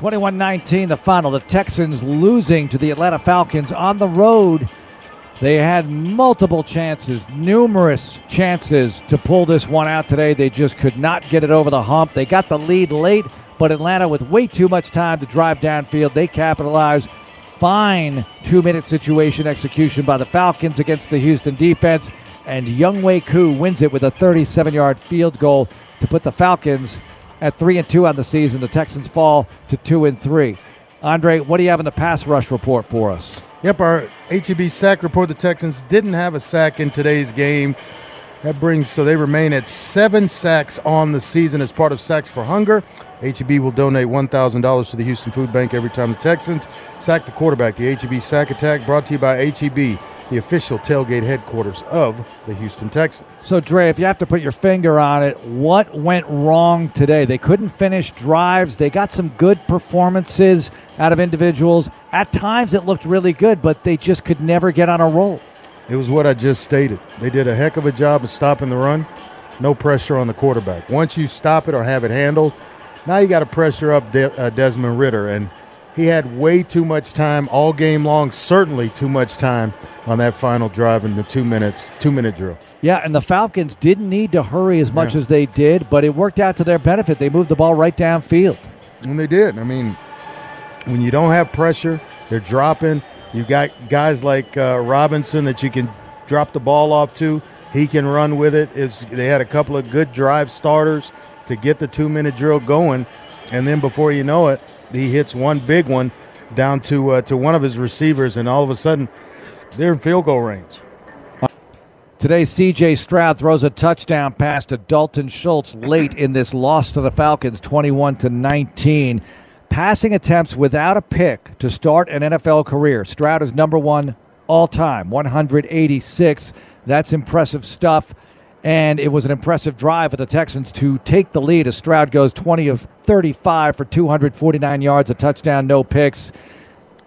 21 19, the final. The Texans losing to the Atlanta Falcons on the road. They had multiple chances, numerous chances to pull this one out today. They just could not get it over the hump. They got the lead late, but Atlanta, with way too much time to drive downfield, they capitalize. Fine two minute situation execution by the Falcons against the Houston defense. And Younghoe Koo wins it with a 37 yard field goal to put the Falcons at 3 and 2 on the season. The Texans fall to 2 and 3. Andre, what do you have in the pass rush report for us? Yep, our HEB sack report the Texans didn't have a sack in today's game. That brings so they remain at seven sacks on the season as part of Sacks for Hunger. HEB will donate $1,000 to the Houston Food Bank every time the Texans sack the quarterback. The HEB sack attack brought to you by HEB the official tailgate headquarters of the Houston Texans. So, Dre, if you have to put your finger on it, what went wrong today? They couldn't finish drives. They got some good performances out of individuals. At times, it looked really good, but they just could never get on a roll. It was what I just stated. They did a heck of a job of stopping the run. No pressure on the quarterback. Once you stop it or have it handled, now you got to pressure up De- uh, Desmond Ridder. And he had way too much time all game long, certainly too much time on that final drive in the two minutes, two minute drill. Yeah, and the Falcons didn't need to hurry as much yeah. as they did, but it worked out to their benefit. They moved the ball right downfield. And they did. I mean, when you don't have pressure, they're dropping. You got guys like uh, Robinson that you can drop the ball off to. He can run with it. It's, they had a couple of good drive starters to get the two minute drill going. And then before you know it, he hits one big one down to uh, to one of his receivers, and all of a sudden they're in field goal range. Today, C.J. Stroud throws a touchdown pass to Dalton Schultz late in this loss to the Falcons, 21 to 19. Passing attempts without a pick to start an NFL career. Stroud is number one all time, 186. That's impressive stuff. And it was an impressive drive for the Texans to take the lead as Stroud goes 20 of 35 for 249 yards, a touchdown, no picks,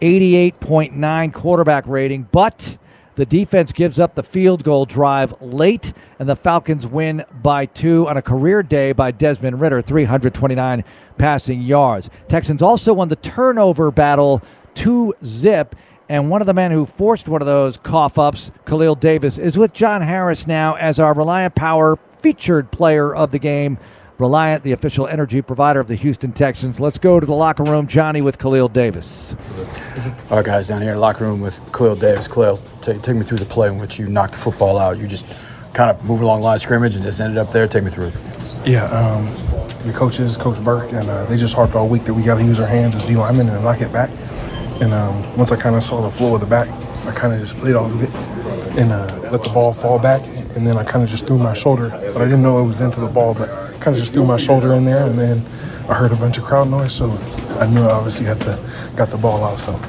88.9 quarterback rating. But the defense gives up the field goal drive late, and the Falcons win by two on a career day by Desmond Ridder, 329 passing yards. Texans also won the turnover battle two zip and one of the men who forced one of those cough ups, Khalil Davis, is with John Harris now as our Reliant Power featured player of the game. Reliant, the official energy provider of the Houston Texans. Let's go to the locker room. Johnny with Khalil Davis. All right, guys, down here in the locker room with Khalil Davis. Khalil, take, take me through the play in which you knocked the football out. You just kind of moved along line of scrimmage and just ended up there. Take me through. Yeah, um, the coaches, Coach Burke, and uh, they just harped all week that we got to use our hands as D linemen and knock it back. And um, once I kind of saw the flow of the back, I kind of just played off of it and uh, let the ball fall back. And then I kind of just threw my shoulder, but I didn't know it was into the ball, but kind of just threw my shoulder in there. And then I heard a bunch of crowd noise, so I knew I obviously had to got the ball out. So.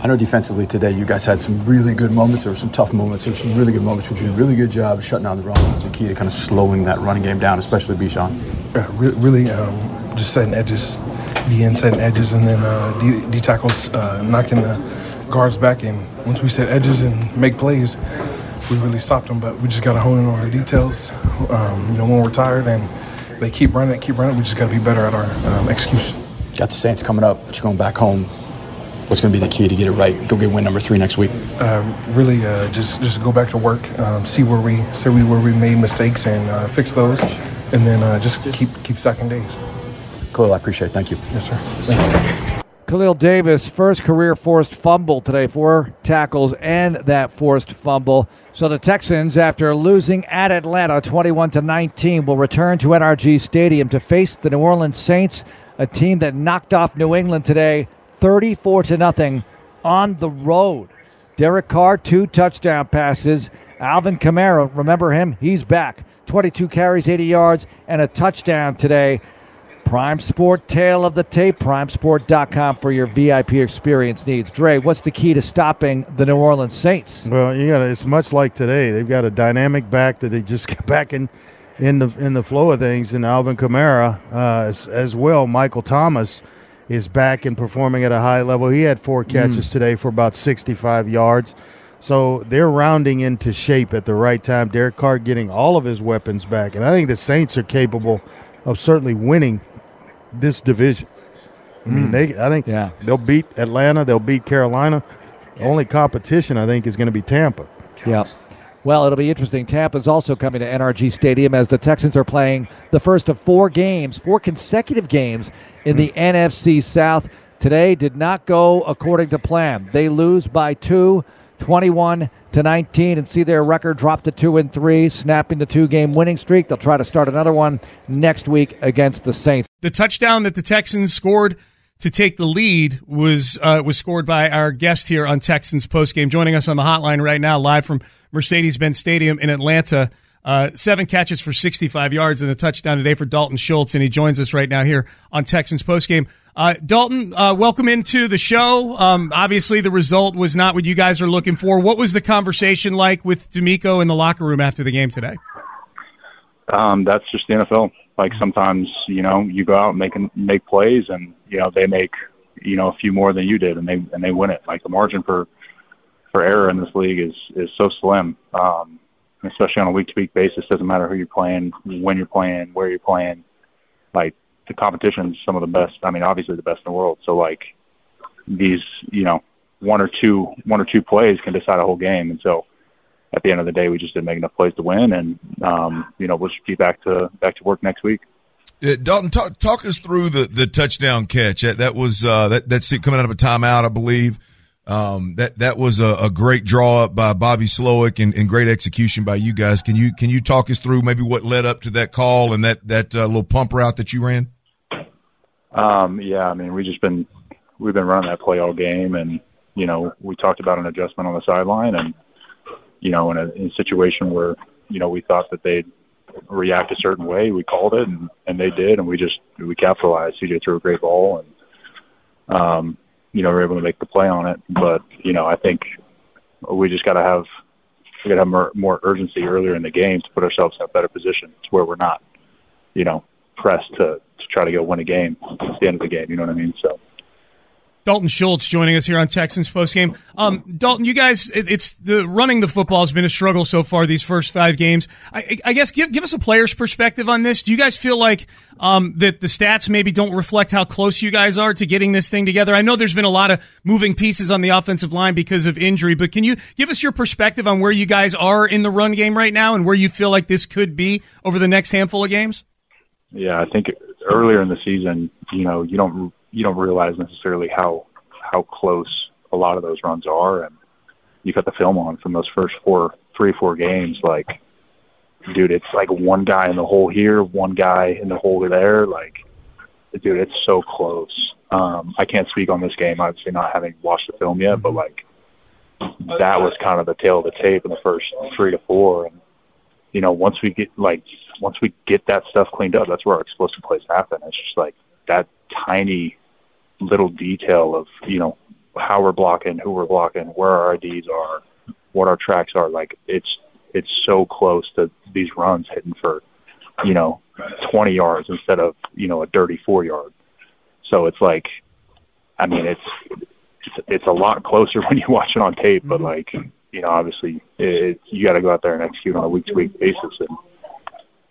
I know defensively today you guys had some really good moments or some tough moments or some really good moments, but you did a really good job shutting down the run. It was the key to kind of slowing that running game down, especially Bijan. Yeah, re- really um, just setting edges the inside edges and then uh, D, D tackles uh, knocking the guards back. And once we set edges and make plays, we really stopped them. But we just got to hone in on the details. Um, you know, when we're tired and they keep running, it, keep running, we just got to be better at our um, execution. Got the Saints coming up, but you're going back home. What's going to be the key to get it right? Go get win number three next week. Uh, really, uh, just just go back to work, um, see where we see where we made mistakes and uh, fix those, and then uh, just keep keep stacking days. Khalil, I appreciate it. Thank you. Yes, sir. Thank you. Khalil Davis, first career forced fumble today, four tackles and that forced fumble. So the Texans, after losing at Atlanta 21 to 19, will return to NRG Stadium to face the New Orleans Saints, a team that knocked off New England today 34 to nothing on the road. Derek Carr, two touchdown passes. Alvin Kamara, remember him? He's back. 22 carries, 80 yards, and a touchdown today. Prime Sport Tale of the Tape, primesport.com for your VIP experience needs. Dre, what's the key to stopping the New Orleans Saints? Well, you got it's much like today. They've got a dynamic back that they just get back in in the in the flow of things. And Alvin Kamara uh, as, as, well. Michael Thomas is back and performing at a high level. He had four catches mm. today for about 65 yards. So they're rounding into shape at the right time. Derek Carr getting all of his weapons back, and I think the Saints are capable of certainly winning this division. I mean, hmm. they. I think Yeah. they'll beat Atlanta. They'll beat Carolina. The only competition I think is going to be Tampa. Yeah. Well, it'll be interesting. Tampa's also coming to NRG Stadium as the Texans are playing the first of four games, four consecutive games in the hmm. NFC South. Today did not go according to plan. They lose by two, 21 to 19, and see their record drop to two and three, snapping the two-game winning streak. They'll try to start another one next week against the Saints. the touchdown that the Texans scored to take the lead was uh, was scored by our guest here on Texans postgame. Joining us on the hotline right now, live from Mercedes-Benz Stadium in Atlanta. Uh, seven catches for 65 yards and a touchdown today for Dalton Schultz, and he joins us right now here on Texans postgame. Uh, Dalton, uh, welcome into the show. Um, obviously, the result was not what you guys are looking for. What was the conversation like with DeMeco in the locker room after the game today? um, that's just the NFL. Like sometimes, you know, you go out and make make plays, and you know they make you know a few more than you did, and they and they win it. Like the margin for for error in this league is is so slim, um, especially on a week to week basis. Doesn't matter who you're playing, when you're playing, where you're playing. Like the competition's some of the best. I mean, obviously the best in the world. So like these, you know, one or two one or two plays can decide a whole game, and so at the end of the day, we just didn't make enough plays to win, and um, you know we'll just be back to back to work next week. Uh, Dalton, talk, talk us through the, the touchdown catch. That, that was uh, that that's coming out of a timeout, I believe. Um, that that was a, a great draw up by Bobby Slowik and, and great execution by you guys. Can you can you talk us through maybe what led up to that call and that that uh, little pump route that you ran? Um, yeah, I mean we just been we've been running that play all game, and you know we talked about an adjustment on the sideline, and you know in a, in a situation where you know we thought that they'd react a certain way, we called it, and, and they did, and we just we capitalized. CJ threw a great ball, and um, you know we were able to make the play on it. But you know I think we just got to have we got to have more, more urgency earlier in the game to put ourselves in a better position to where we're not, you know, pressed to to try to go win a game. It's the end of the game. You know what I mean? So. Dalton Schultz joining us here on Texans postgame. Um, Dalton, you guys, it, it's the running the football has been a struggle so far these first five games. I, I guess give give us a player's perspective on this. Do you guys feel like um, that the stats maybe don't reflect how close you guys are to getting this thing together? I know there's been a lot of moving pieces on the offensive line because of injury, but can you give us your perspective on where you guys are in the run game right now and where you feel like this could be over the next handful of games? Yeah, I think earlier in the season, you know, you don't you don't realize necessarily how how close a lot of those runs are, and you got the film on from those first four, three, four games. Like, dude, it's like one guy in the hole here, one guy in the hole there. Like, dude, it's so close. Um, I can't speak on this game, obviously not having watched the film yet, but like that was kind of the tale of the tape in the first three to four, and you know, once we get like once we get that stuff cleaned up, that's where our explosive plays happen. It's just like that tiny little detail of you know how we're blocking, who we're blocking, where our IDs are, what our tracks are. Like it's it's so close to these runs hitting for you know 20 yards instead of you know a dirty four yard. So it's like, I mean, it's it's, it's a lot closer when you watch it on tape, but mm-hmm. like you know, obviously, it, you got to go out there and execute on a week to week basis. And,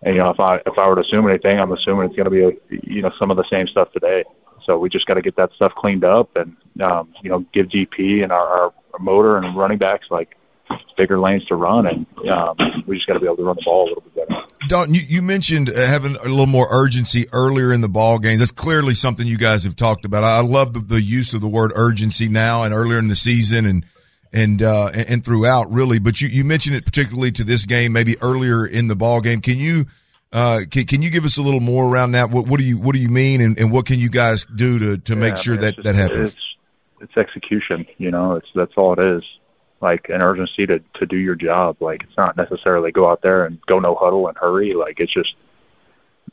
and you know, if I if I were to assume anything, I'm assuming it's going to be a, you know some of the same stuff today. So we just got to get that stuff cleaned up and um, you know give GP and our, our motor and running backs like bigger lanes to run, and um, we just got to be able to run the ball a little bit better. Dalton, you, you mentioned uh, having a little more urgency earlier in the ball game. That's clearly something you guys have talked about. I love the, the use of the word urgency now and earlier in the season and and uh, and throughout really. But you, you mentioned it particularly to this game, maybe earlier in the ball game. Can you uh, can, can you give us a little more around that? What, what do you what do you mean, and, and what can you guys do to, to make sure that it's that happens? It's, it's execution. You know, it's that's all it is. Like an urgency to to do your job. Like it's not necessarily go out there and go no huddle and hurry. Like it's just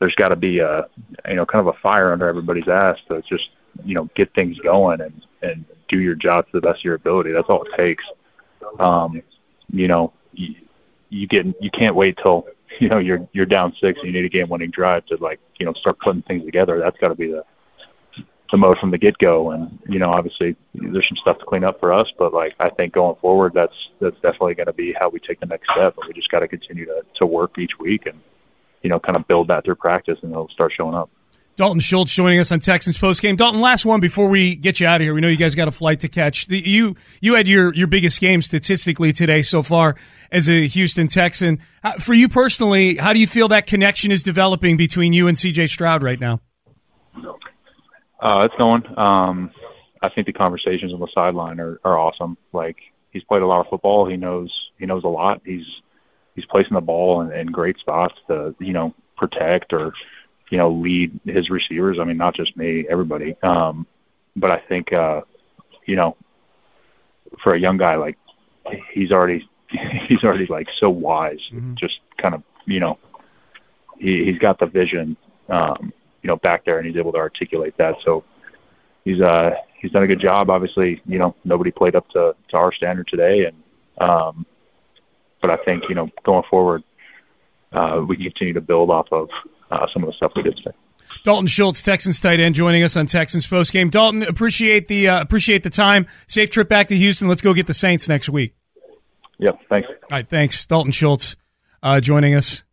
there's got to be a you know kind of a fire under everybody's ass to just you know get things going and and do your job to the best of your ability. That's all it takes. Um, you know, you, you get you can't wait till you know you're you're down six and you need a game winning drive to like you know start putting things together. That's got to be the the mode from the get go. And you know, obviously, there's some stuff to clean up for us, but like I think going forward, that's that's definitely going to be how we take the next step. And we just got to continue to to work each week and you know kind of build that through practice, and it'll start showing up. Dalton Schultz joining us on Texans post game. Dalton, last one before we get you out of here. We know you guys got a flight to catch. The, you you had your your biggest game statistically today so far as a Houston Texan. For you personally, how do you feel that connection is developing between you and CJ Stroud right now? Uh, it's going. Um, I think the conversations on the sideline are, are awesome. Like he's played a lot of football. He knows he knows a lot. He's he's placing the ball in, in great spots to you know protect or you know, lead his receivers. I mean, not just me, everybody. Um, but I think, uh, you know, for a young guy, like he's already, he's already like so wise, mm-hmm. just kind of, you know, he, he's got the vision, um, you know, back there and he's able to articulate that. So he's, uh, he's done a good job. Obviously, you know, nobody played up to, to our standard today. And, um, but I think, you know, going forward, uh, we can continue to build off of, uh, some of the stuff we did today. Dalton Schultz, Texans tight end, joining us on Texans post game. Dalton, appreciate the uh, appreciate the time. Safe trip back to Houston. Let's go get the Saints next week. Yep. Thanks. All right. Thanks, Dalton Schultz, uh, joining us